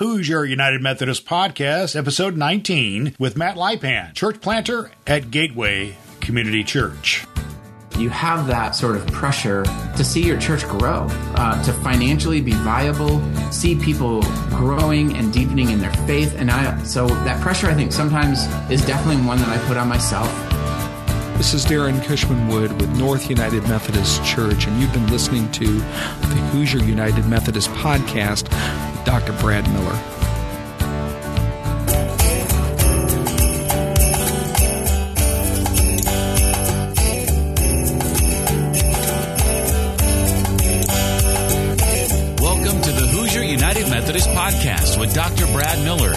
Hoosier United Methodist Podcast, episode 19, with Matt Lipan, church planter at Gateway Community Church. You have that sort of pressure to see your church grow, uh, to financially be viable, see people growing and deepening in their faith. And I, so that pressure, I think, sometimes is definitely one that I put on myself. This is Darren Cushman Wood with North United Methodist Church, and you've been listening to the Hoosier United Methodist Podcast Dr. Brad Miller. Welcome to the Hoosier United Methodist Podcast with Dr. Brad Miller.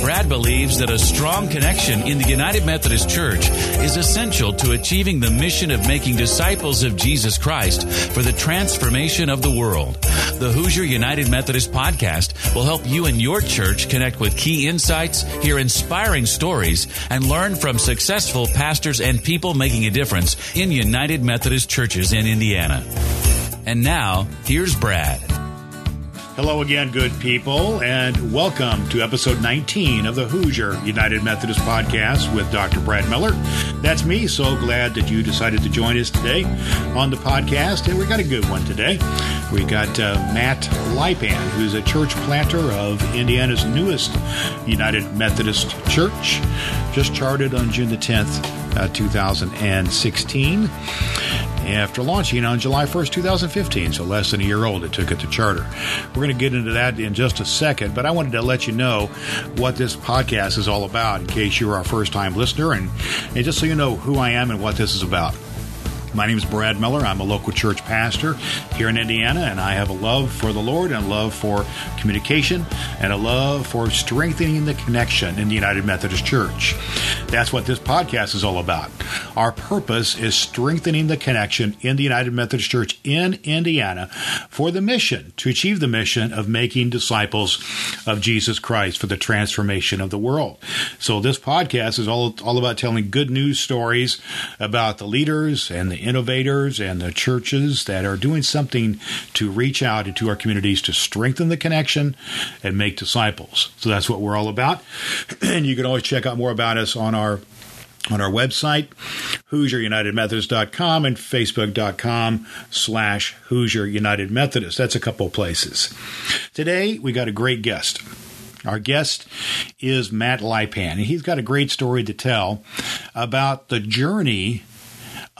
Brad believes that a strong connection in the United Methodist Church is essential to achieving the mission of making disciples of Jesus Christ for the transformation of the world. The Hoosier United Methodist Podcast will help you and your church connect with key insights, hear inspiring stories, and learn from successful pastors and people making a difference in United Methodist churches in Indiana. And now, here's Brad. Hello again, good people, and welcome to episode 19 of the Hoosier United Methodist Podcast with Dr. Brad Miller. That's me. So glad that you decided to join us today on the podcast, and we got a good one today. We got uh, Matt Lipan, who's a church planter of Indiana's newest United Methodist Church, just chartered on June the 10th, uh, 2016 after launching on July 1st, 2015, so less than a year old it took it to charter. We're going to get into that in just a second, but I wanted to let you know what this podcast is all about in case you're our first time listener and, and just so you know who I am and what this is about. My name is Brad Miller. I'm a local church pastor here in Indiana, and I have a love for the Lord and a love for communication and a love for strengthening the connection in the United Methodist Church. That's what this podcast is all about. Our purpose is strengthening the connection in the United Methodist Church in Indiana for the mission, to achieve the mission of making disciples of Jesus Christ for the transformation of the world. So this podcast is all, all about telling good news stories about the leaders and the innovators and the churches that are doing something to reach out into our communities to strengthen the connection and make disciples. So that's what we're all about. And you can always check out more about us on our on our website, HoosierUnitedMethodist.com and Facebook.com slash Hoosier United Methodist. That's a couple places. Today, we got a great guest. Our guest is Matt Lipan, and he's got a great story to tell about the journey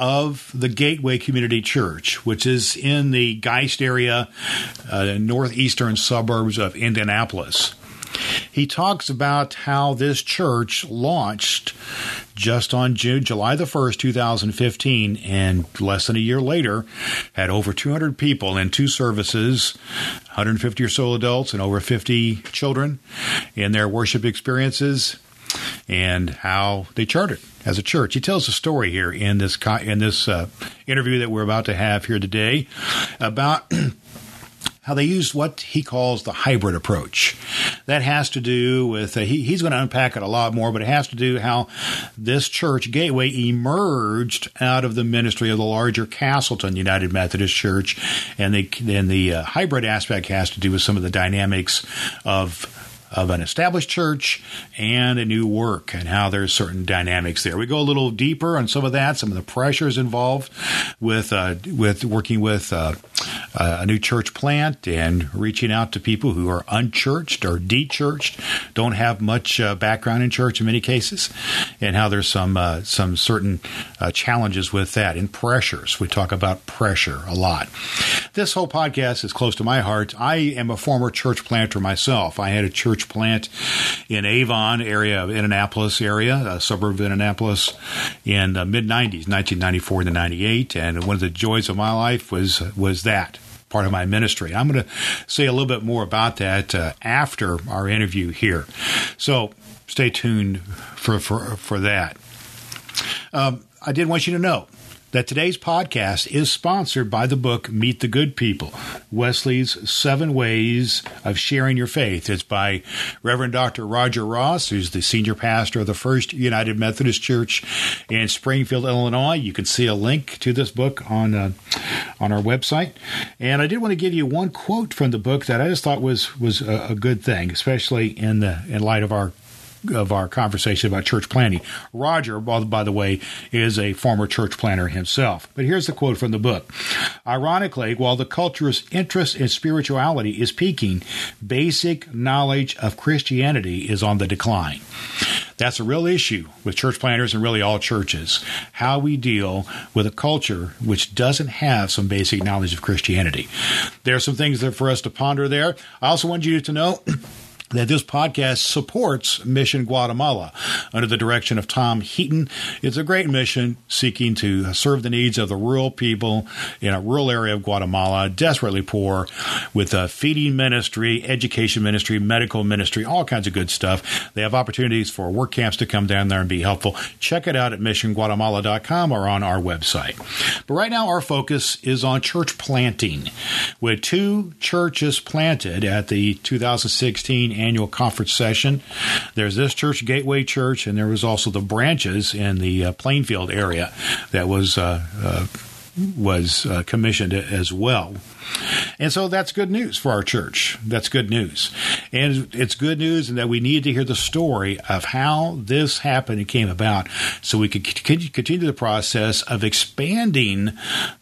of the Gateway Community Church, which is in the Geist area, uh, northeastern suburbs of Indianapolis. He talks about how this church launched just on June, July the 1st, 2015, and less than a year later had over 200 people in two services, 150 or so adults and over 50 children in their worship experiences and how they chartered as a church. He tells a story here in this in this uh, interview that we're about to have here today about how they used what he calls the hybrid approach. That has to do with, uh, he, he's going to unpack it a lot more, but it has to do how this church, Gateway, emerged out of the ministry of the larger Castleton United Methodist Church. And, they, and the uh, hybrid aspect has to do with some of the dynamics of of an established church and a new work and how there's certain dynamics there. We go a little deeper on some of that, some of the pressures involved with uh, with working with uh, a new church plant and reaching out to people who are unchurched or dechurched, don't have much uh, background in church in many cases, and how there's some uh, some certain uh, challenges with that and pressures. We talk about pressure a lot. This whole podcast is close to my heart. I am a former church planter myself. I had a church plant in Avon area of Indianapolis area, a suburb of Indianapolis, in the mid '90s, 1994 to '98, and one of the joys of my life was was that part of my ministry. I'm going to say a little bit more about that uh, after our interview here. So stay tuned for, for, for that. Um, I did want you to know that today's podcast is sponsored by the book Meet the Good People Wesley's Seven Ways of Sharing Your Faith. It's by Reverend Dr. Roger Ross, who's the senior pastor of the First United Methodist Church in Springfield, Illinois. You can see a link to this book on uh, on our website. And I did want to give you one quote from the book that I just thought was was a, a good thing, especially in the in light of our of our conversation about church planting. Roger, by the way, is a former church planter himself. But here's the quote from the book. Ironically, while the culture's interest in spirituality is peaking, basic knowledge of Christianity is on the decline. That's a real issue with church planters and really all churches. How we deal with a culture which doesn't have some basic knowledge of Christianity. There are some things there for us to ponder there. I also want you to know that this podcast supports Mission Guatemala under the direction of Tom Heaton. It's a great mission seeking to serve the needs of the rural people in a rural area of Guatemala, desperately poor, with a feeding ministry, education ministry, medical ministry, all kinds of good stuff. They have opportunities for work camps to come down there and be helpful. Check it out at missionguatemala.com or on our website. But right now, our focus is on church planting, with two churches planted at the 2016 annual conference session. There's this church, Gateway Church, and there was also the branches in the uh, Plainfield area that was uh, uh, was uh, commissioned as well. And so that's good news for our church. That's good news. And it's good news in that we need to hear the story of how this happened and came about so we could continue the process of expanding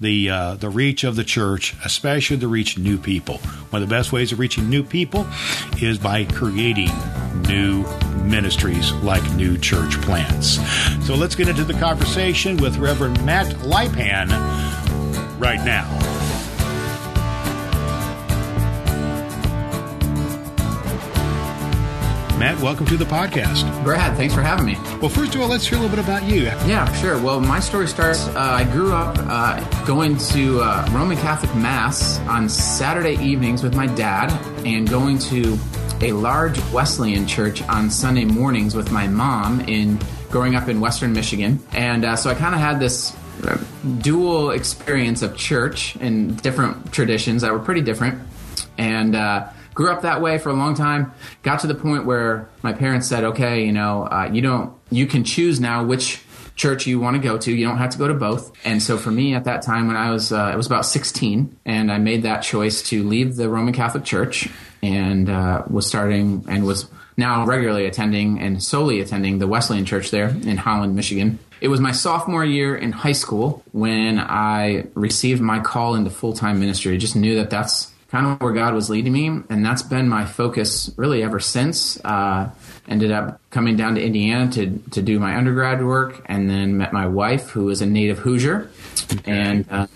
the, uh, the reach of the church, especially to reach new people. One of the best ways of reaching new people is by creating new ministries like new church plants. So let's get into the conversation with Reverend Matt Lipan right now. Matt, welcome to the podcast. Brad, thanks for having me. Well, first of all, let's hear a little bit about you. Yeah, sure. Well, my story starts. Uh, I grew up uh, going to uh, Roman Catholic Mass on Saturday evenings with my dad and going to a large Wesleyan church on Sunday mornings with my mom in growing up in Western Michigan. And uh, so I kind of had this uh, dual experience of church and different traditions that were pretty different. And uh, grew up that way for a long time. Got to the point where my parents said, "Okay, you know, uh, you don't, you can choose now which." church you want to go to you don't have to go to both and so for me at that time when i was uh, was about 16 and i made that choice to leave the roman catholic church and uh, was starting and was now regularly attending and solely attending the wesleyan church there in holland michigan it was my sophomore year in high school when i received my call into full-time ministry I just knew that that's kind of where God was leading me, and that's been my focus really ever since. Uh, ended up coming down to Indiana to to do my undergrad work, and then met my wife, who is a native Hoosier, and uh,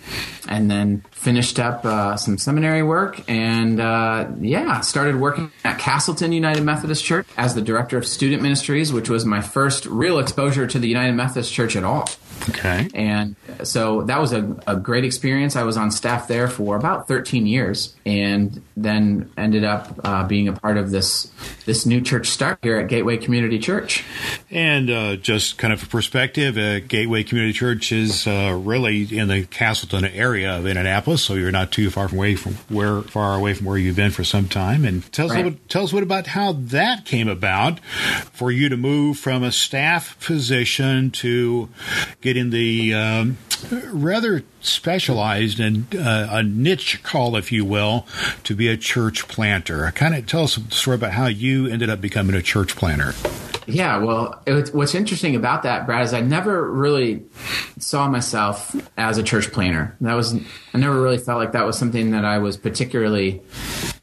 and then finished up uh, some seminary work, and uh, yeah, started working at Castleton United Methodist Church as the director of student ministries, which was my first real exposure to the United Methodist Church at all. Okay. And so that was a, a great experience. I was on staff there for about 13 years and then ended up uh, being a part of this this new church start here at Gateway Community Church. And uh, just kind of a perspective, uh, Gateway Community Church is uh, really in the Castleton area of Indianapolis, so you're not too far from away from where far away from where you've been for some time. And tell us right. what, tell us what about how that came about for you to move from a staff position to getting the um, rather specialized and uh, a niche call, if you will, to be a church planter. Kind of tell us a story about how you ended up becoming a church planter. Yeah, well, it, what's interesting about that, Brad, is I never really saw myself as a church planter. That was I never really felt like that was something that I was particularly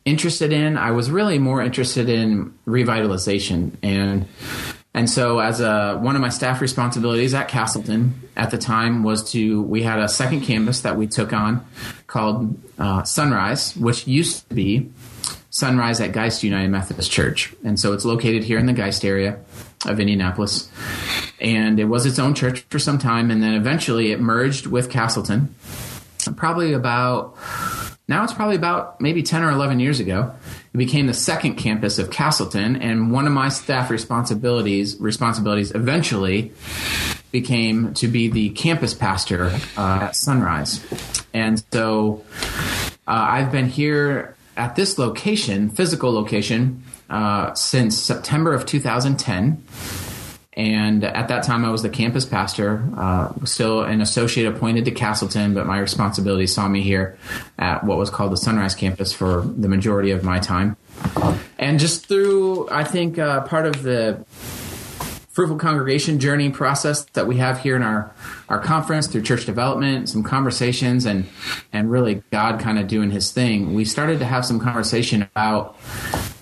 interested in. I was really more interested in revitalization and and so, as a, one of my staff responsibilities at Castleton at the time was to we had a second campus that we took on called uh, Sunrise, which used to be Sunrise at Geist United Methodist Church, and so it's located here in the Geist area of Indianapolis. And it was its own church for some time, and then eventually it merged with Castleton. Probably about now it's probably about maybe 10 or 11 years ago. It became the second campus of Castleton, and one of my staff responsibilities responsibilities eventually became to be the campus pastor uh, at Sunrise. And so uh, I've been here at this location, physical location, uh, since September of 2010. And at that time, I was the campus pastor, uh, still an associate appointed to Castleton, but my responsibility saw me here at what was called the Sunrise campus for the majority of my time. And just through, I think, uh, part of the fruitful congregation journey process that we have here in our, our conference through church development, some conversations, and and really God kind of doing His thing. We started to have some conversation about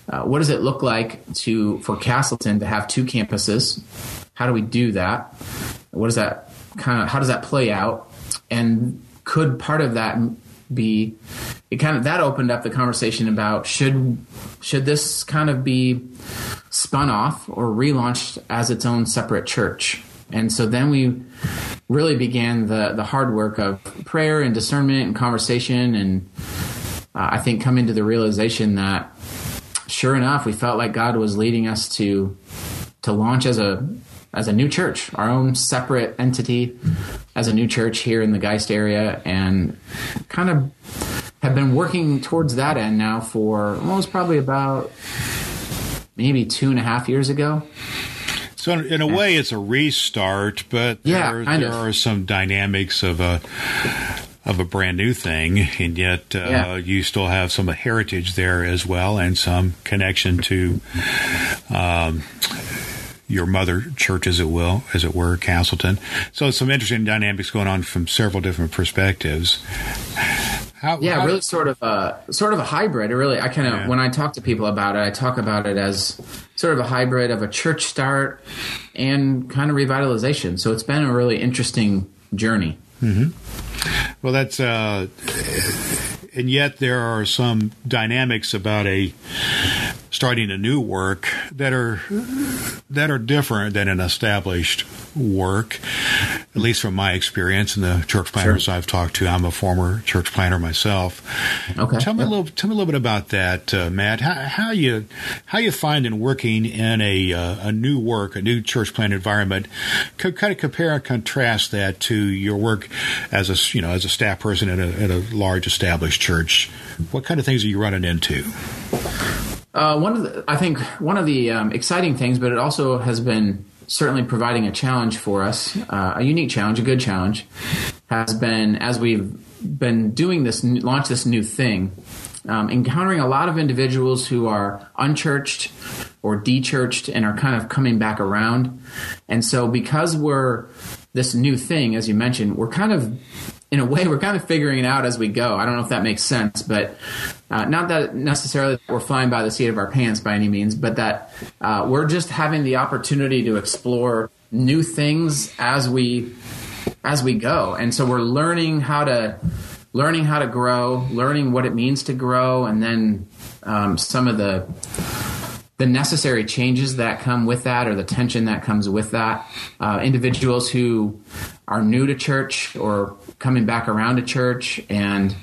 uh, what does it look like to for Castleton to have two campuses? How do we do that? What does that kind of how does that play out? And could part of that be it kind of that opened up the conversation about should should this kind of be spun off or relaunched as its own separate church and so then we really began the the hard work of prayer and discernment and conversation and uh, I think come into the realization that sure enough we felt like God was leading us to to launch as a as a new church, our own separate entity as a new church here in the Geist area, and kind of have been working towards that end now for almost probably about maybe two and a half years ago. So in a way, it's a restart, but yeah, there, there are some dynamics of a of a brand new thing, and yet uh, yeah. you still have some heritage there as well, and some connection to um, your mother church, as it will, as it were, Castleton. So some interesting dynamics going on from several different perspectives. How, yeah, how, really, sort of a sort of a hybrid. Really, I kind of yeah. when I talk to people about it, I talk about it as sort of a hybrid of a church start and kind of revitalization. So it's been a really interesting journey. Mm-hmm. Well, that's uh, and yet there are some dynamics about a starting a new work that are that are different than an established work, at least from my experience and the church planters sure. I've talked to. I'm a former church planter myself. Okay, tell me a little. Tell me a little bit about that, uh, Matt. How, how, you how you find in working in a uh, a new work, a new church plant environment. Co- kind of compare and contrast that to your work as a you know as a staff person at a, at a large established church. What kind of things are you running into? Uh, one of the, I think one of the um, exciting things, but it also has been certainly providing a challenge for us, uh, a unique challenge, a good challenge, has been as we've been doing this, launch this new thing, um, encountering a lot of individuals who are unchurched or dechurched and are kind of coming back around. And so, because we're this new thing, as you mentioned, we're kind of in a way, we're kind of figuring it out as we go. I don't know if that makes sense, but uh, not that necessarily we're flying by the seat of our pants by any means, but that uh, we're just having the opportunity to explore new things as we as we go, and so we're learning how to learning how to grow, learning what it means to grow, and then um, some of the the necessary changes that come with that or the tension that comes with that. Uh, individuals who are new to church or coming back around to church and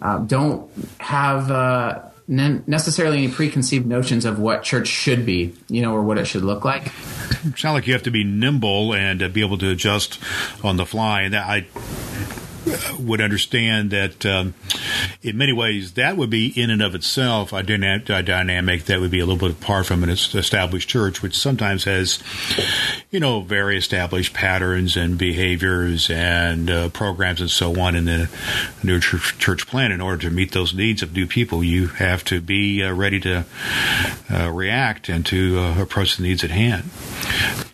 uh, don't have uh, necessarily any preconceived notions of what church should be, you know, or what it should look like. Sound like you have to be nimble and uh, be able to adjust on the fly. And I would understand that um, in many ways that would be in and of itself a, dyna- a, dynamic that would be a little bit apart from an established church, which sometimes has, you know, very established patterns and behaviors and uh, programs and so on in the new church, church, plan. In order to meet those needs of new people, you have to be uh, ready to uh, react and to uh, approach the needs at hand.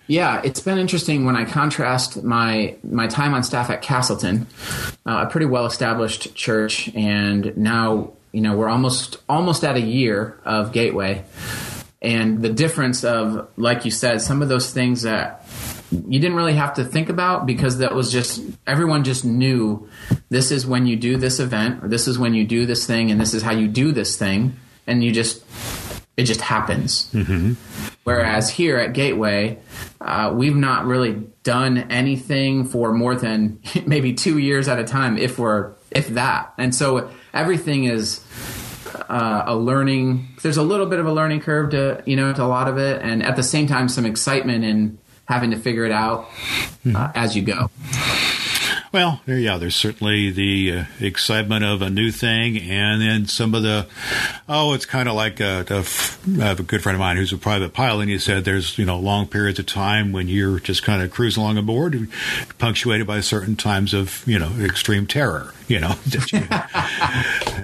Yeah, it's been interesting when I contrast my my time on staff at Castleton, uh, a pretty well established church, and now you know we're almost almost at a year of Gateway, and the difference of like you said, some of those things that you didn't really have to think about because that was just everyone just knew this is when you do this event or this is when you do this thing and this is how you do this thing and you just it just happens. Mm-hmm. Whereas here at Gateway, uh, we've not really done anything for more than maybe two years at a time, if we're if that. And so everything is uh, a learning. There's a little bit of a learning curve to you know to a lot of it, and at the same time, some excitement in having to figure it out uh, as you go. Well, there, yeah, there's certainly the uh, excitement of a new thing, and then some of the, oh, it's kind of like a, a I have a good friend of mine who's a private pilot, and he said there's you know long periods of time when you're just kind of cruising along aboard, punctuated by certain times of you know extreme terror, you know.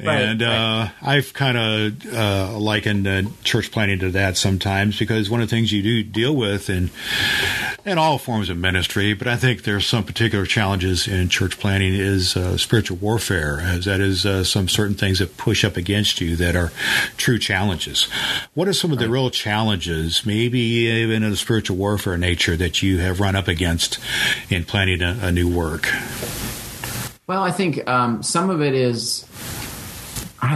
and uh, I've kind of uh, likened uh, church planting to that sometimes because one of the things you do deal with in in all forms of ministry, but I think there's some particular challenges in church planting is uh, spiritual warfare, as that is uh, some certain things that push up against you that are true challenges. What are some of the real challenges, maybe even in a spiritual warfare nature, that you have run up against in planting a, a new work? Well, I think um, some of it is,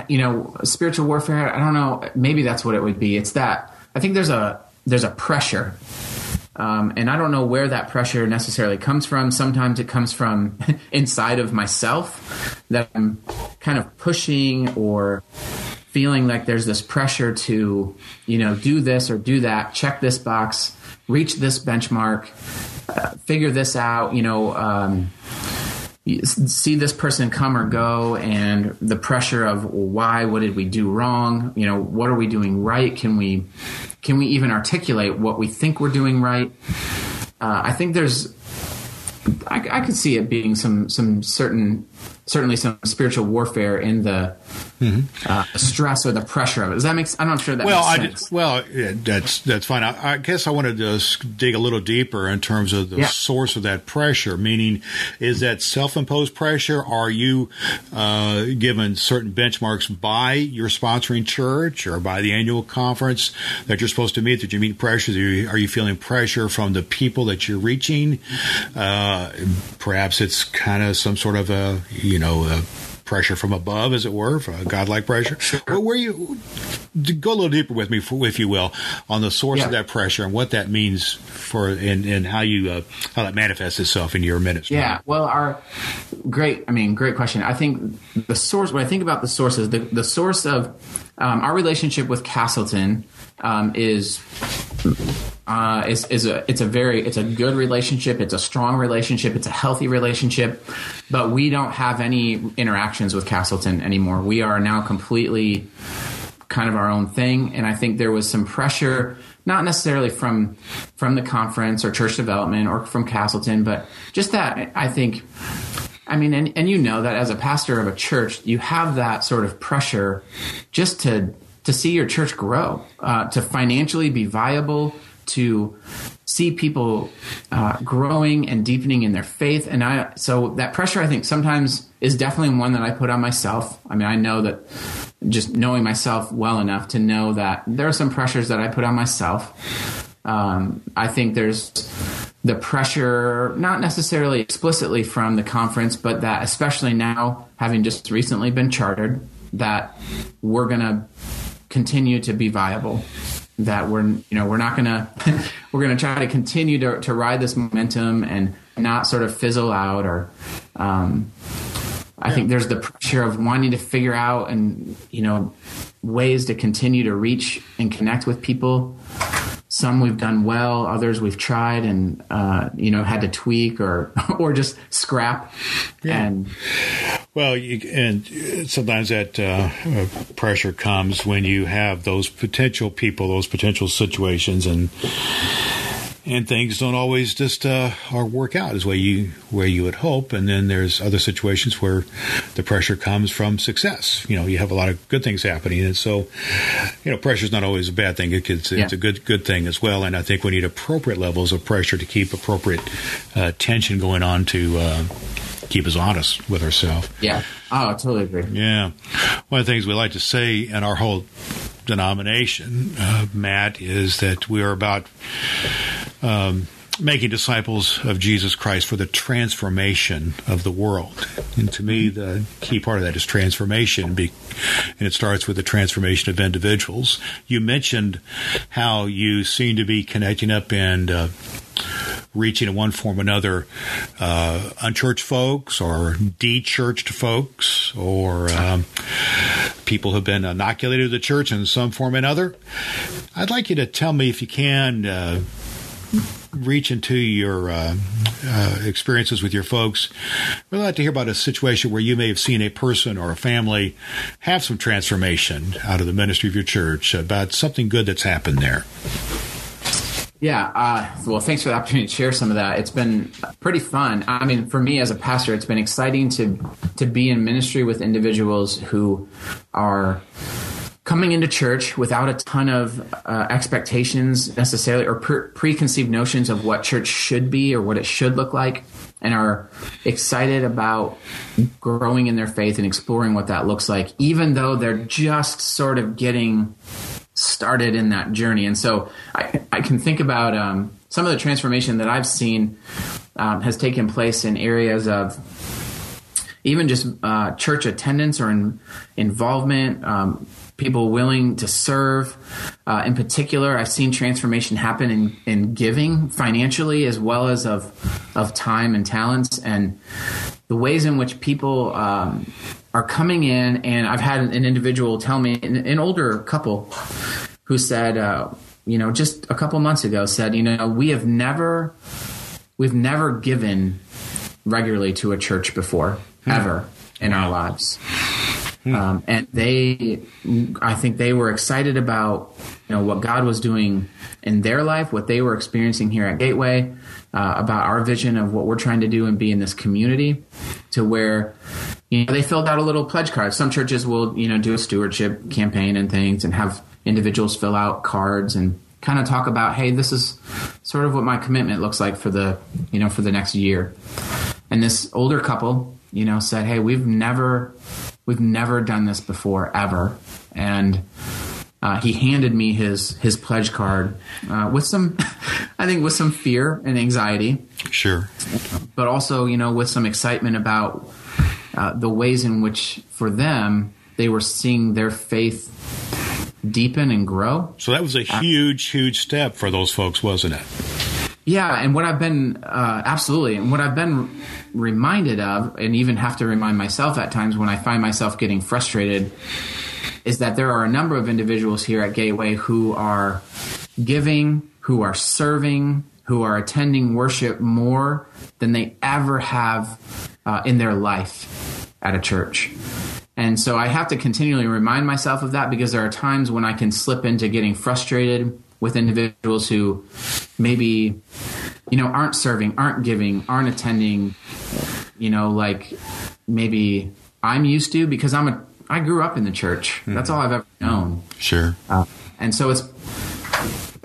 you know, spiritual warfare. I don't know. Maybe that's what it would be. It's that I think there's a there's a pressure um, and I don't know where that pressure necessarily comes from. Sometimes it comes from inside of myself that I'm kind of pushing or feeling like there's this pressure to, you know, do this or do that, check this box, reach this benchmark, uh, figure this out, you know, um, see this person come or go and the pressure of why what did we do wrong? You know what are we doing right? Can we can we even articulate what we think we're doing right? Uh, i think there's I, I could see it being some some certain certainly some spiritual warfare in the mm-hmm. uh, stress or the pressure of it. Does that make? I'm not sure that. Well, I did, well, yeah, that's that's fine. I, I, guess I wanted to dig a little deeper in terms of the yeah. source of that pressure. Meaning, is that self-imposed pressure? Are you uh, given certain benchmarks by your sponsoring church or by the annual conference that you're supposed to meet? That you meet pressures? Are you, are you feeling pressure from the people that you're reaching? Uh, perhaps it's kind of some sort of a you know, uh, pressure from above, as it were, godlike pressure. Sure. Well, where you go a little deeper with me, if you will, on the source yeah. of that pressure and what that means for and, and how you uh, how that manifests itself in your ministry. Yeah, well, our great, I mean, great question. I think the source. When I think about the sources, the the source of um, our relationship with Castleton um, is uh, is is a it's a very it's a good relationship. It's a strong relationship. It's a healthy relationship. But we don't have any interactions with Castleton anymore. We are now completely kind of our own thing. And I think there was some pressure, not necessarily from from the conference or church development or from Castleton, but just that I think. I mean, and, and you know that as a pastor of a church, you have that sort of pressure just to to see your church grow, uh, to financially be viable, to see people uh, growing and deepening in their faith. And I, so that pressure, I think, sometimes is definitely one that I put on myself. I mean, I know that just knowing myself well enough to know that there are some pressures that I put on myself. Um, I think there's the pressure, not necessarily explicitly from the conference, but that especially now, having just recently been chartered, that we're going to continue to be viable that we're you know we're not gonna we're gonna try to continue to, to ride this momentum and not sort of fizzle out or um, I yeah. think there's the pressure of wanting to figure out and you know ways to continue to reach and connect with people some we've done well, others we've tried and uh, you know had to tweak or or just scrap. Yeah. And well, you, and sometimes that uh, pressure comes when you have those potential people, those potential situations, and and things don't always just uh, work out as way you where you would hope. And then there's other situations where the pressure comes from success. You know, you have a lot of good things happening, and so you know, pressure is not always a bad thing. It's, it's yeah. a good good thing as well. And I think we need appropriate levels of pressure to keep appropriate uh, tension going on to. Uh, keep us honest with ourselves. Yeah. Oh, I totally agree. Yeah. One of the things we like to say in our whole denomination, uh, Matt, is that we are about um, making disciples of Jesus Christ for the transformation of the world. And to me, the key part of that is transformation, and it starts with the transformation of individuals. You mentioned how you seem to be connecting up and uh, reaching in one form or another uh, unchurched folks or de-churched folks or um, people who've been inoculated to the church in some form or another. I'd like you to tell me, if you can, uh, reach into your uh, uh, experiences with your folks, we'd like to hear about a situation where you may have seen a person or a family have some transformation out of the ministry of your church, about something good that's happened there. Yeah, uh, well, thanks for the opportunity to share some of that. It's been pretty fun. I mean, for me as a pastor, it's been exciting to to be in ministry with individuals who are coming into church without a ton of uh, expectations necessarily or pre- preconceived notions of what church should be or what it should look like and are excited about growing in their faith and exploring what that looks like even though they're just sort of getting started in that journey and so i, I can think about um, some of the transformation that i've seen um, has taken place in areas of even just uh, church attendance or in, involvement um, people willing to serve. Uh, in particular, I've seen transformation happen in, in giving financially as well as of of time and talents, and the ways in which people um, are coming in. And I've had an individual tell me, an, an older couple, who said, uh, you know, just a couple months ago, said, you know, we have never, we've never given regularly to a church before, hmm. ever in our lives. Hmm. Um, and they, I think they were excited about you know what God was doing in their life, what they were experiencing here at Gateway, uh, about our vision of what we're trying to do and be in this community, to where you know they filled out a little pledge card. Some churches will you know do a stewardship campaign and things, and have individuals fill out cards and kind of talk about, hey, this is sort of what my commitment looks like for the you know for the next year. And this older couple, you know, said, hey, we've never We've never done this before, ever. And uh, he handed me his his pledge card uh, with some, I think, with some fear and anxiety. Sure. But also, you know, with some excitement about uh, the ways in which, for them, they were seeing their faith deepen and grow. So that was a huge, huge step for those folks, wasn't it? Yeah, and what I've been uh, absolutely, and what I've been reminded of, and even have to remind myself at times when I find myself getting frustrated, is that there are a number of individuals here at Gateway who are giving, who are serving, who are attending worship more than they ever have uh, in their life at a church. And so I have to continually remind myself of that because there are times when I can slip into getting frustrated with individuals who maybe you know aren't serving aren't giving aren't attending you know like maybe i'm used to because i'm a i grew up in the church. That's all i've ever known. Sure. Uh, and so it's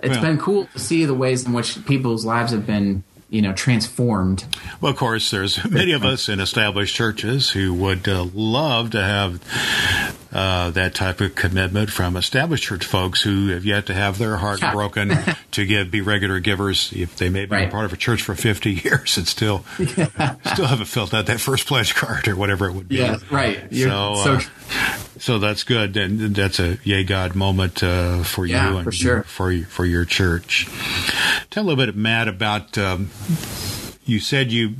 it's well, been cool to see the ways in which people's lives have been you know transformed. Well, of course, there's many of us in established churches who would uh, love to have uh, that type of commitment from established church folks who have yet to have their heart yeah. broken to give be regular givers if they may be right. part of a church for 50 years and still yeah. still haven't filled out that first pledge card or whatever it would be. Yeah, right. You're so, so, uh, so that's good, and that's a yay God moment uh, for yeah, you and for, sure. for for your church. Tell a little bit, Matt, about um, you said you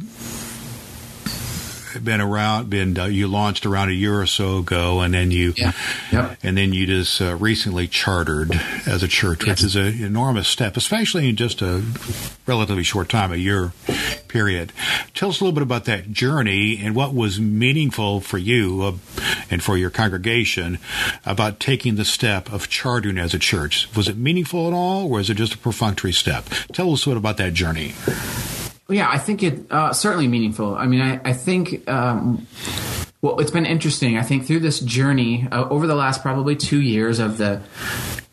been around, been uh, you launched around a year or so ago, and then you, yeah. Yep. and then you just uh, recently chartered as a church, yes. which is an enormous step, especially in just a relatively short time, a year period. Tell us a little bit about that journey and what was meaningful for you uh, and for your congregation about taking the step of chartering as a church. Was it meaningful at all, or was it just a perfunctory step? Tell us a what about that journey yeah, I think it uh, certainly meaningful. I mean, I, I think um, well, it's been interesting. I think through this journey uh, over the last probably two years of the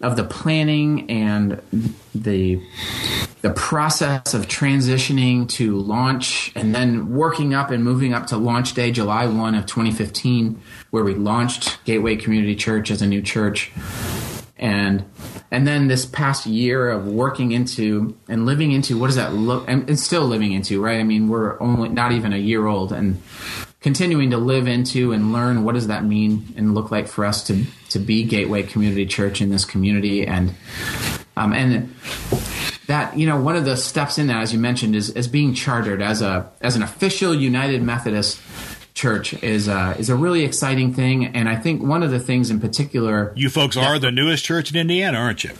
of the planning and the the process of transitioning to launch and then working up and moving up to launch day July 1 of 2015 where we launched Gateway Community Church as a new church and and then this past year of working into and living into what does that look and, and still living into right? I mean we're only not even a year old and continuing to live into and learn what does that mean and look like for us to to be gateway community church in this community. And um, and that you know one of the steps in that as you mentioned is, is being chartered as a as an official united methodist church is uh, is a really exciting thing, and I think one of the things in particular. You folks are the newest church in Indiana, aren't you?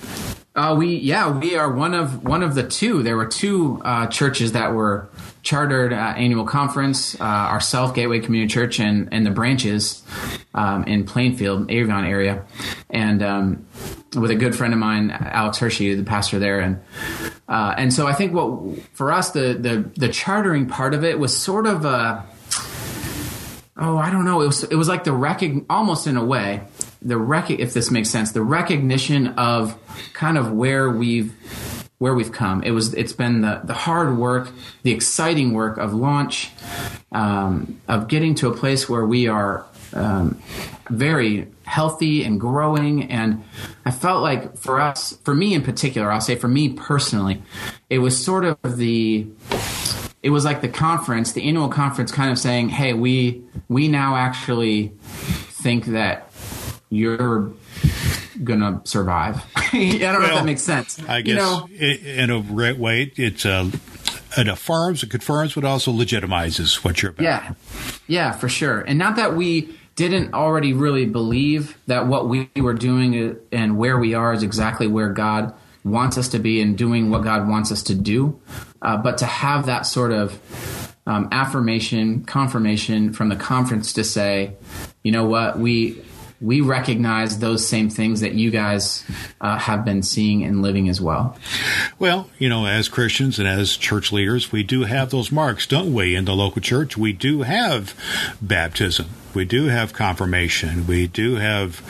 Uh, we yeah we are one of one of the two. There were two uh, churches that were chartered uh, annual conference. Uh, ourself, Gateway Community Church, and and the branches um, in Plainfield, Avon area, and um, with a good friend of mine, Alex Hershey, the pastor there, and uh, and so I think what for us the the the chartering part of it was sort of a oh I don't know. It was it was like the recog- almost in a way the rec if this makes sense the recognition of kind of where we've where we've come. It was it's been the the hard work the exciting work of launch um, of getting to a place where we are um, very healthy and growing. And i felt like for us for me in particular i'll say for me personally it was sort of the it was like the conference the annual conference kind of saying hey we we now actually think that you're gonna survive. I don't know if that makes sense. I guess You know, in a right way, it's uh, it affirms, it confirms, but also legitimizes what you're about. yeah, yeah, for sure. And not that we didn't already really believe that what we were doing and where we are is exactly where God wants us to be and doing what God wants us to do, uh, but to have that sort of um, affirmation, confirmation from the conference to say, you know what, we we recognize those same things that you guys uh, have been seeing and living as well. Well, you know, as Christians and as church leaders, we do have those marks, don't we? In the local church, we do have baptism. We do have confirmation. We do have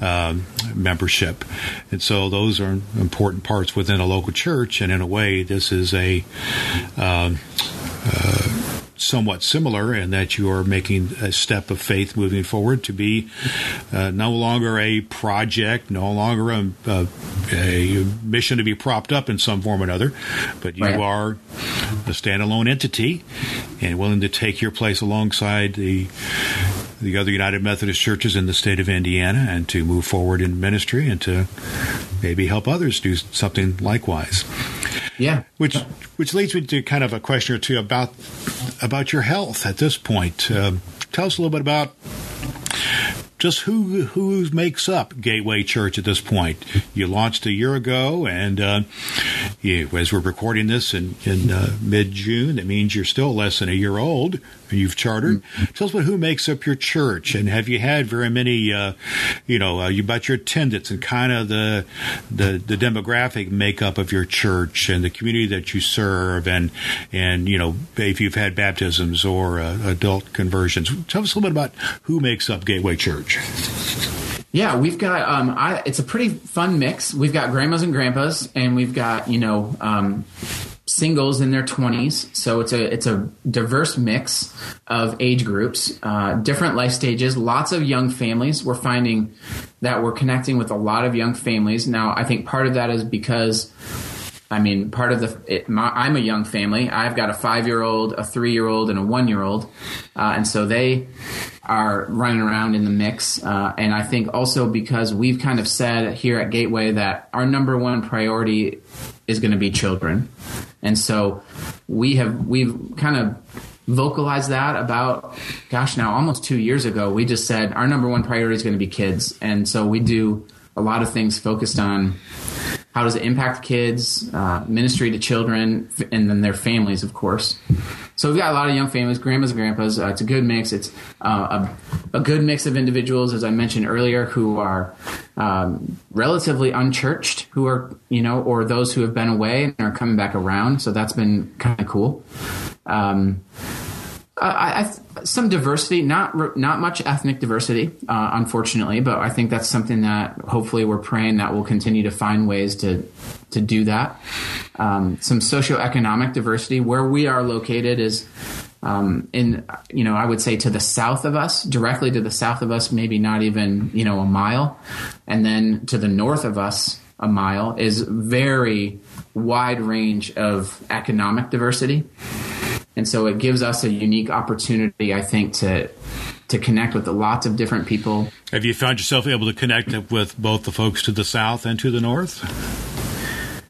um, membership. And so those are important parts within a local church. And in a way, this is a um, uh, somewhat similar in that you are making a step of faith moving forward to be uh, no longer a project, no longer a, a, a mission to be propped up in some form or another, but you Right. are a standalone entity and willing to take your place alongside the the other United Methodist churches in the state of Indiana and to move forward in ministry and to maybe help others do something likewise. Yeah. Which which leads me to kind of a question or two about about your health at this point. Um, tell us a little bit about just who who makes up Gateway Church at this point. You launched a year ago, and uh, you, as we're recording this in in uh, mid June, that means you're still less than a year old. and You've chartered. Tell us about who makes up your church, and have you had very many, uh, you know, uh, you about your attendance and kind of the, the the demographic makeup of your church and the community that you serve, and and you know if you've had baptisms or uh, adult conversions. Tell us a little bit about who makes up Gateway Church. Yeah, we've got um, I, it's a pretty fun mix. We've got grandmas and grandpas, and we've got you know um, singles in their twenties. So it's a it's a diverse mix of age groups, uh, different life stages, lots of young families. We're finding that we're connecting with a lot of young families now. I think part of that is because I mean, part of the it, my, I'm a young family. I've got a five year old, a three year old, and a one year old, uh, and so they are running around in the mix. Uh, and I think also because we've kind of said here at Gateway that our number one priority is going to be children, and so we have we've kind of vocalized that about gosh now almost two years ago we just said our number one priority is going to be kids and so we do a lot of things focused on how does it impact kids, uh, ministry to children, and then their families, of course. So we've got a lot of young families, grandmas and grandpas. Uh, it's a good mix. It's uh, a, a good mix of individuals, as I mentioned earlier, who are um, relatively unchurched, who are you know, or those who have been away and are coming back around. So that's been kind of cool. Um, I, I, some diversity, not not much ethnic diversity, uh, unfortunately, but I think that's something that hopefully we're praying that we'll continue to find ways to to do that. Um, some socioeconomic diversity, where we are located, is um, in you know I would say to the south of us, directly to the south of us, maybe not even you know a mile, and then to the north of us, a mile is very wide range of economic diversity and so it gives us a unique opportunity, I think, to to connect with lots of different people. Have you found yourself able to connect with both the folks to the south and to the north?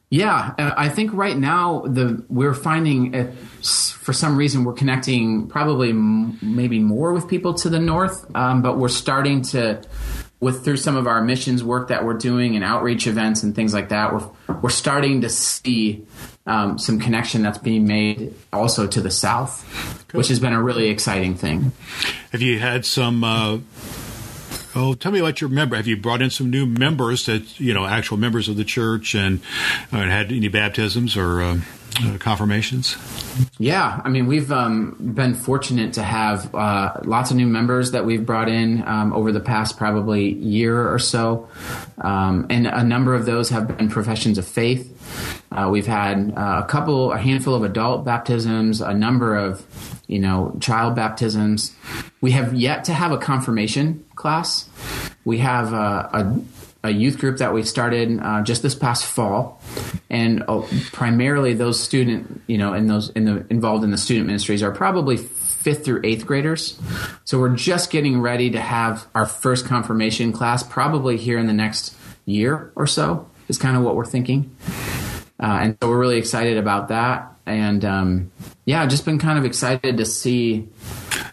Yeah, uh, I think right now the we're finding uh, s- for some reason we're connecting probably m- maybe more with people to the north, um, but we're starting to with through some of our missions work that we're doing and outreach events and things like that, we're we're starting to see um, some connection that's being made also to the south, which has been a really exciting thing. Have you had some? Uh, oh, tell me what you remember. Have you brought in some new members that you know, actual members of the church, and, uh, had any baptisms or? Uh, uh, confirmations? Yeah, I mean, we've um, been fortunate to have uh, lots of new members that we've brought in um, over the past probably year or so, um, and a number of those have been professions of faith. Uh, we've had uh, a couple, a handful of adult baptisms, a number of, you know, child baptisms. We have yet to have a confirmation class. We have uh, a a youth group that we started uh, just this past fall, and uh, primarily those student, you know, in those in the involved in the student ministries are probably fifth through eighth graders. So we're just getting ready to have our first confirmation class, probably here in the next year or so. Is kind of what we're thinking, uh, and so we're really excited about that. And um, yeah, just been kind of excited to see.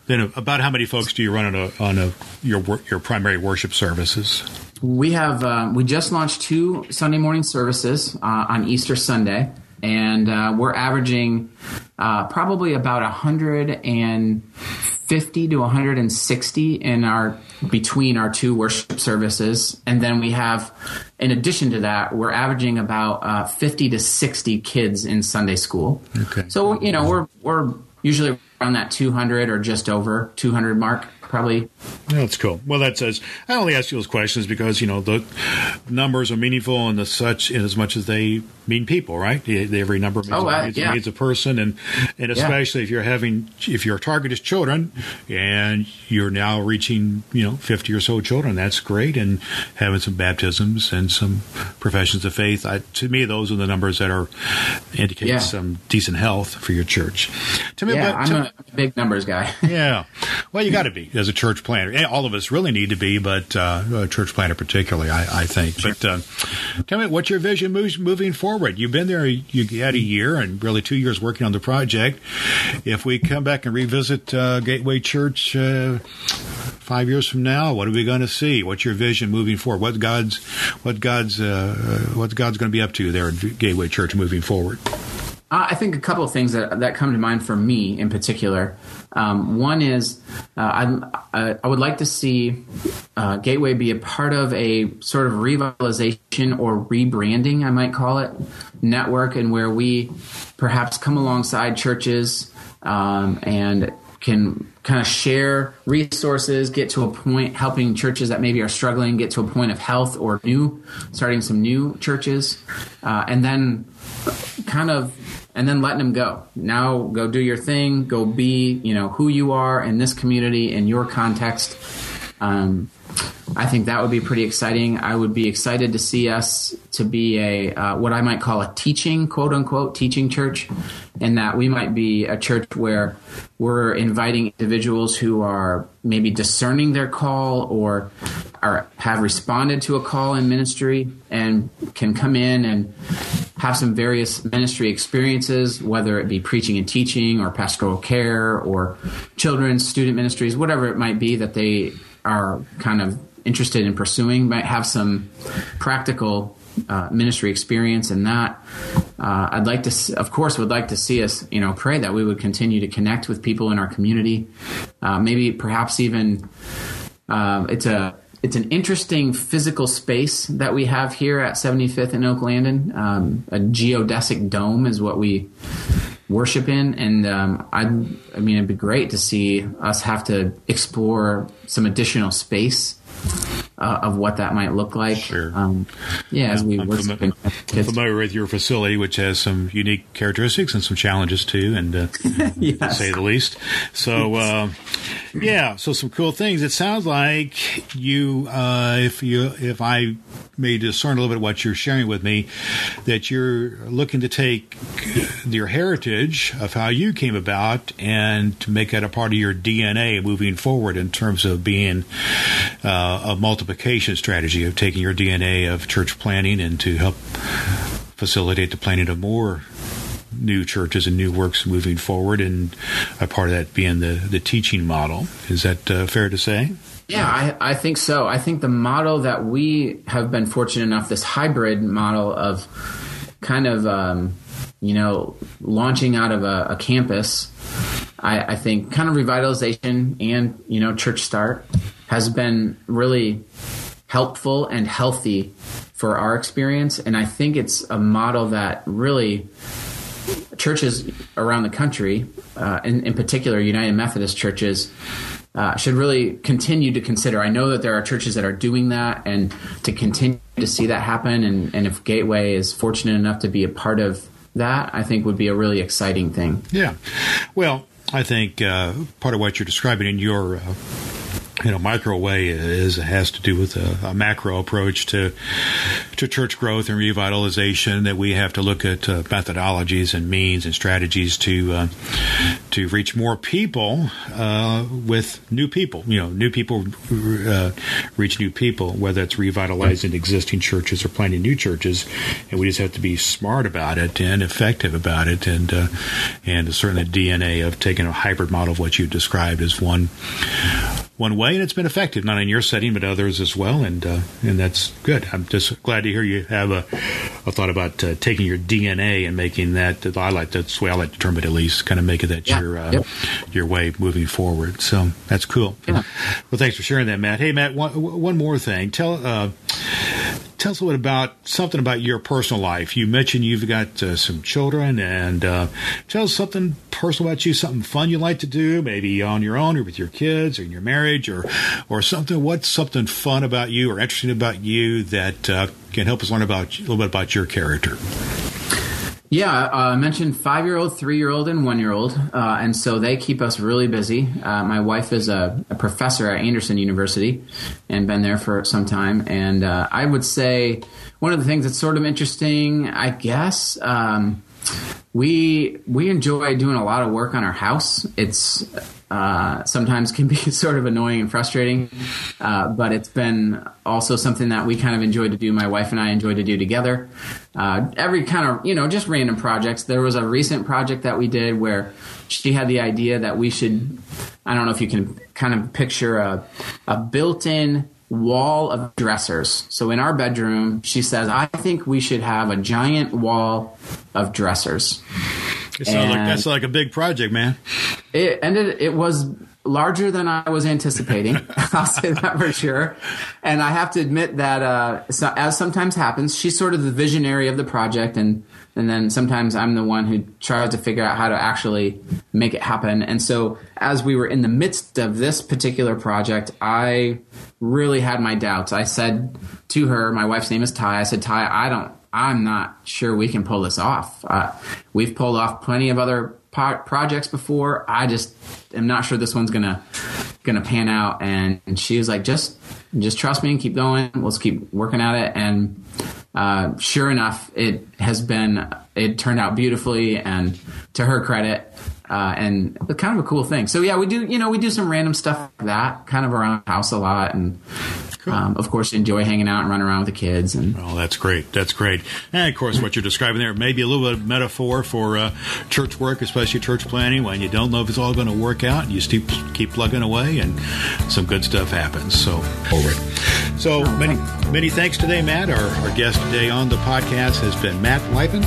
Then, about how many folks do you run on a on a your your primary worship services? We have uh, we just launched two Sunday morning services uh, on Easter Sunday, and uh, we're averaging uh, probably about 150 to 160 in our between our two worship services, and then we have, in addition to that, we're averaging about uh, 50 to 60 kids in Sunday school. Okay. So you know we're we're usually around that 200 or just over 200 mark probably. That's cool. Well, that says I only ask you those questions because you know the numbers are meaningful and the such in as much as they mean people, right? Every number means, oh, uh, means, yeah. means, a person, and and especially yeah. if you're having if your target is children and you're now reaching you know 50 or so children, that's great, and having some baptisms and some professions of faith. I, to me, those are the numbers that are indicate yeah. some decent health for your church. To me, yeah, but, I'm a big numbers guy. yeah, well, you got to be as a church planter. All of us really need to be, but uh, a church planter particularly, I, I think. Sure. But uh, tell me, what's your vision moves, moving forward? You've been there, you had a year and really two years working on the project. If we come back and revisit uh, Gateway Church uh, five years from now, what are we going to see? What's your vision moving forward? What God's what God's uh, what God's going to be up to there at Gateway Church moving forward? Uh, I think a couple of things that, that come to mind for me in particular. Um, one is uh, I, I would like to see uh, Gateway be a part of a sort of revitalization or rebranding, I might call it, network, and where we perhaps come alongside churches um, and can kind of share resources, get to a point, helping churches that maybe are struggling get to a point of health or new, starting some new churches, uh, and then kind of and then letting them go. Now go do your thing. Go be, you know, who you are in this community in your context. Um, I think that would be pretty exciting. I would be excited to see us to be a uh, what I might call a teaching, quote unquote, teaching church, and that we might be a church where we're inviting individuals who are maybe discerning their call or are have responded to a call in ministry and can come in and have some various ministry experiences, whether it be preaching and teaching or pastoral care or children's student ministries, whatever it might be that they are kind of interested in pursuing, might have some practical uh, ministry experience in that. Uh, I'd like to, of course, would like to see us, you know, pray that we would continue to connect with people in our community. Uh, maybe, perhaps, even uh, it's a it's an interesting physical space that we have here at 75th and Oaklandon. Um, a geodesic dome is what we worship in, and um, I, I mean, it'd be great to see us have to explore some additional space uh, of what that might look like. Sure. Um, yeah, as we I'm fami- I'm familiar with your facility, which has some unique characteristics and some challenges too, and uh, to say the least. So, uh, yeah, so some cool things. It sounds like you, uh, if you, if I may discern a little bit what you're sharing with me, that you're looking to take your heritage of how you came about and to make that a part of your DNA moving forward in terms of being uh, a multiplication strategy of taking your DNA of church planting and to help facilitate the planting of more new churches and new works moving forward, and a part of that being the, the teaching model. Is that uh, fair to say? Yeah, I, I think so. I think the model that we have been fortunate enough, this hybrid model of kind of, um, you know, launching out of a, a campus, I, I think kind of revitalization and, you know, church start has been really helpful and healthy for our experience. And I think it's a model that really churches around the country, uh, in, in particular United Methodist churches, uh, should really continue to consider. I know that there are churches that are doing that, and to continue to see that happen, and, and if Gateway is fortunate enough to be a part of that, I think would be a really exciting thing. Yeah. Well, I think uh, part of what you're describing in your uh, you know, micro way is has to do with a, a, macro approach to to church growth and revitalization. That we have to look at uh, methodologies and means and strategies to uh, to reach more people uh, with new people. You know, new people uh, reach new people, whether it's revitalizing existing churches or planting new churches. And we just have to be smart about it and effective about it. And uh, and certainly DNA of taking a hybrid model of what you described as one one way, and it's been effective, not in your setting, but others as well, and uh, and that's good. I'm just glad to hear you have a, a thought about uh, taking your DNA and making that. I like that's the way I like to term it, at least, kind of make it that yeah. your uh, yep. your way moving forward. So that's cool. Yeah. Well, thanks for sharing that, Matt. Hey, Matt, one, one more thing. Tell uh, tell us a little bit about something about your personal life. You mentioned you've got uh, some children, and uh, tell us something personal about you, something fun you like to do, maybe on your own or with your kids or in your marriage, or or something. What's something fun about you or interesting about you that uh, can help us learn about a little bit about your character? Yeah, uh, I mentioned five year old, three year old, and one year old. Uh, and so they keep us really busy. Uh, my wife is a, a, professor at Anderson University and been there for some time. And uh, I would say one of the things that's sort of interesting, I guess, um, we we enjoy doing a lot of work on our house. It's uh, sometimes can be sort of annoying and frustrating, uh, but it's been also something that we kind of enjoy to do. My wife and I enjoy to do together. Uh, every kind of you know just random projects. There was a recent project that we did where she had the idea that we should. I don't know if you can kind of picture a a built-in wall of dressers. So in our bedroom, she says, I think we should have a giant wall of dressers. It sounds like that's like a big project, man. It ended. It was larger than I was anticipating. I'll say that for sure. And I have to admit that, uh, so, as sometimes happens, she's sort of the visionary of the project, and and then sometimes I'm the one who tries to figure out how to actually make it happen. And so, as we were in the midst of this particular project, I really had my doubts. I said to her, my wife's name is Ty. I said, Ty, I don't. I'm not sure we can pull this off. Uh, we've pulled off plenty of other projects before. I just am not sure this one's gonna gonna pan out. And, and she was like, just just trust me and keep going. Let's keep working at it. And uh, sure enough, it has been it turned out beautifully. And to her credit, uh, and kind of a cool thing. So yeah, we do you know we do some random stuff like that kind of around the house a lot, and Cool. Um, of course, enjoy hanging out and running around with the kids. And oh, that's great. That's great. And of course, what you're describing there may be a little bit of metaphor for uh, church work, especially church planting, when you don't know if it's all going to work out. and You keep, keep plugging away, and some good stuff happens. So, over So many many thanks today, Matt. Our, our guest today on the podcast has been Matt Lipan,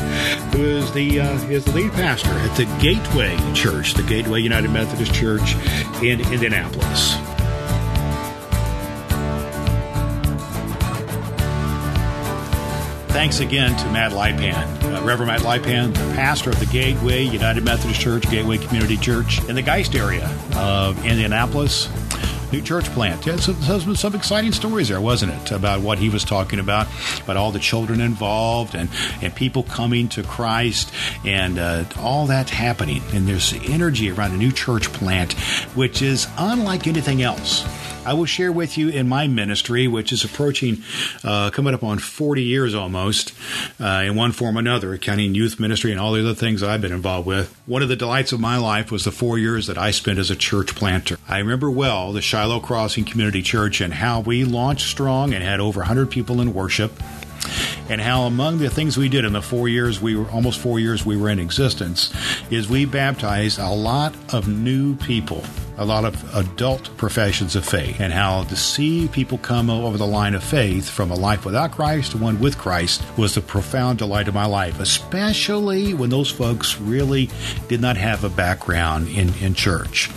who is the uh, is the lead pastor at the Gateway Church, the Gateway United Methodist Church in Indianapolis. Thanks again to Matt Lipan, uh, Reverend Matt Lipan, the pastor of the Gateway United Methodist Church, Gateway Community Church in the Geist area of Indianapolis. New church plant. Yeah, so, so some exciting stories there, wasn't it? About what he was talking about, about all the children involved and, and people coming to Christ and uh, all that happening. And there's energy around a new church plant, which is unlike anything else. I will share with you in my ministry, which is approaching, uh, coming up on 40 years almost, uh, in one form or another, counting youth ministry and all the other things I've been involved with. One of the delights of my life was the four years that I spent as a church planter. I remember well the Shiloh Crossing Community Church and how we launched strong and had over 100 people in worship and how among the things we did in the four years we were almost four years we were in existence is we baptized a lot of new people a lot of adult professions of faith and how to see people come over the line of faith from a life without Christ to one with Christ was the profound delight of my life, especially when those folks really did not have a background in, in church.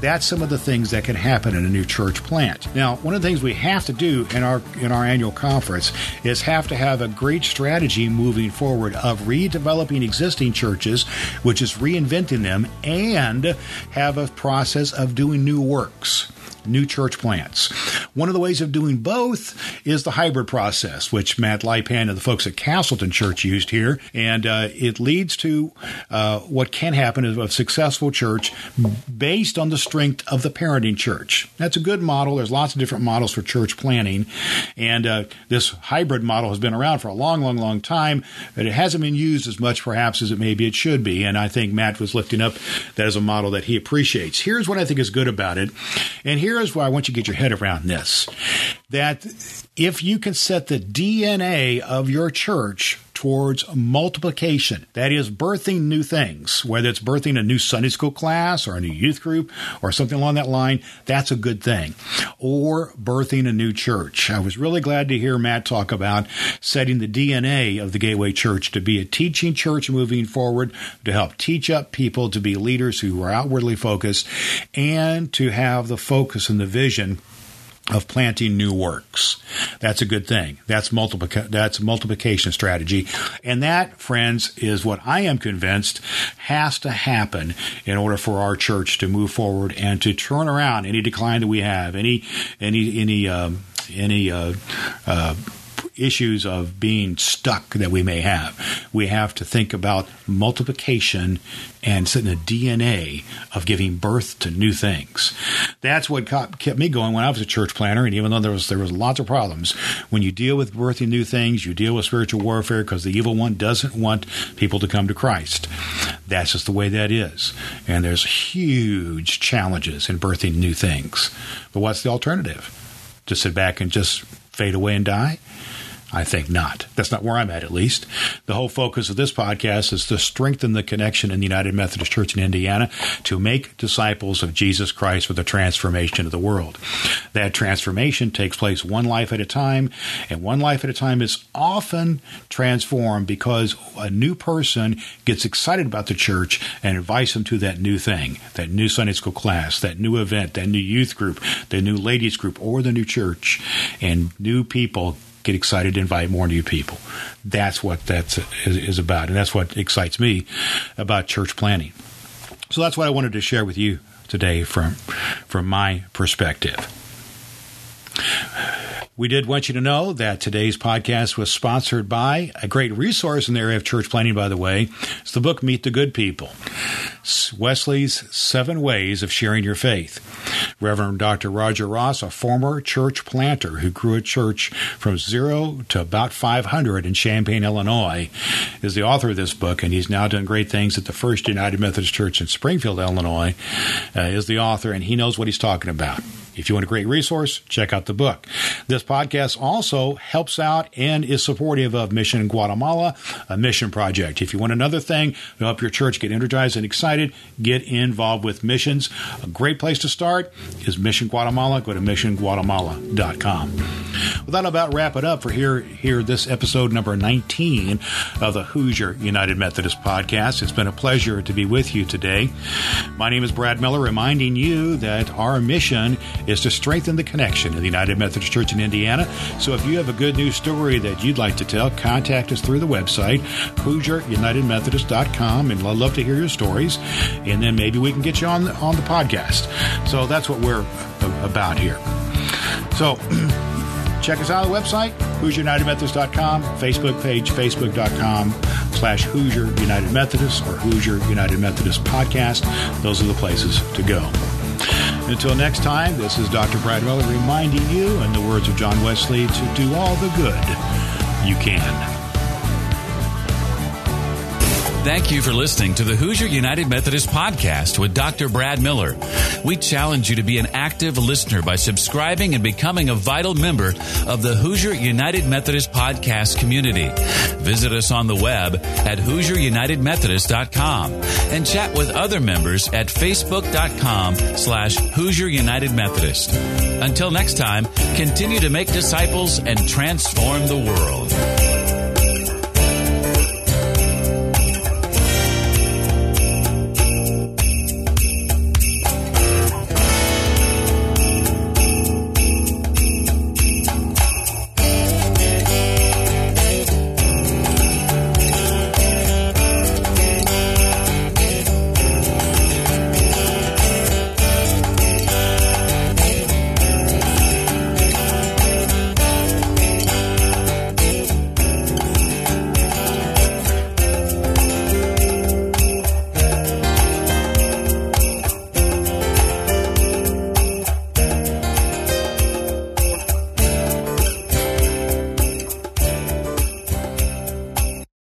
That's some of the things that can happen in a new church plant. Now, one of the things we have to do in our in our annual conference is have to have a great strategy moving forward of redeveloping existing churches, which is reinventing them, and have a process of doing new works new church plants. One of the ways of doing both is the hybrid process, which Matt Lipan and the folks at Castleton Church used here. And uh, it leads to uh, what can happen of a successful church based on the strength of the parenting church. That's a good model. There's lots of different models for church planting. And uh, this hybrid model has been around for a long, long, long time, but it hasn't been used as much perhaps as it maybe it should be. And I think Matt was lifting up that as a model that he appreciates. Here's what I think is good about it. And here here's why I want you to get your head around this that if you can set the DNA of your church towards multiplication. That is birthing new things, whether it's birthing a new Sunday school class or a new youth group or something along that line, that's a good thing. Or birthing a new church. I was really glad to hear Matt talk about setting the DNA of the Gateway Church to be a teaching church moving forward, to help teach up people to be leaders who are outwardly focused, and to have the focus and the vision of planting new works. That's a good thing. That's multiplica- that's multiplication strategy. And that, friends, is what I am convinced has to happen in order for our church to move forward and to turn around any decline that we have, any any any um, any uh, uh, issues of being stuck that we may have. We have to think about multiplication and setting a DNA of giving birth to new things. That's what kept me going when I was a church planter. And even though there was there was lots of problems, when you deal with birthing new things, you deal with spiritual warfare because the evil one doesn't want people to come to Christ. That's just the way that is. And there's huge challenges in birthing new things. But what's the alternative? To sit back and just fade away and die? I think not. That's not where I'm at, at least. The whole focus of this podcast is to strengthen the connection in the United Methodist Church in Indiana to make disciples of Jesus Christ for the transformation of the world. That transformation takes place one life at a time, and one life at a time is often transformed because a new person gets excited about the church and invites them to that new thing, that new Sunday school class, that new event, that new youth group, the new ladies group, or the new church, and new people get excited invite more new people. That's what that is, is about, and that's what excites me about church planting. So that's what I wanted to share with you today from from my perspective. We did want you to know that today's podcast was sponsored by a great resource in the area of church planting, by the way. It's the book Meet the Good People Wesley's Seven Ways of Sharing Your Faith. Reverend Dr. Roger Ross, a former church planter who grew a church from zero to about 500 in Champaign, Illinois, is the author of this book, and he's now doing great things at the First United Methodist Church in Springfield, Illinois, uh, is the author, and he knows what he's talking about. If you want a great resource, check out the book. This podcast also helps out and is supportive of Mission Guatemala, a mission project. If you want another thing to help your church get energized and excited, get involved with missions. A great place to start is Mission Guatemala. Go to missionguatemala.com. Well, that'll about wrap it up for here, here this episode number 19 of the Hoosier United Methodist Podcast. It's been a pleasure to be with you today. My name is Brad Miller, reminding you that our mission is to strengthen the connection in the United Methodist Church in Indiana. So if you have a good news story that you'd like to tell, contact us through the website, HoosierUnitedMethodist.com, and I'd love to hear your stories. And then maybe we can get you on on the podcast. So that's what we're about here. So check us out on the website, HoosierUnitedMethodist.com, Facebook page, Facebook.com slash Hoosier United Methodist or Hoosier United Methodist Podcast. Those are the places to go. Until next time, this is Dr. Brad reminding you, in the words of John Wesley, to do all the good you can. Thank you for listening to the Hoosier United Methodist Podcast with Dr. Brad Miller. We challenge you to be an active listener by subscribing and becoming a vital member of the Hoosier United Methodist Podcast community. Visit us on the web at HoosierUnitedMethodist.com and chat with other members at Facebook.com slash Hoosier United Methodist. Until next time, continue to make disciples and transform the world.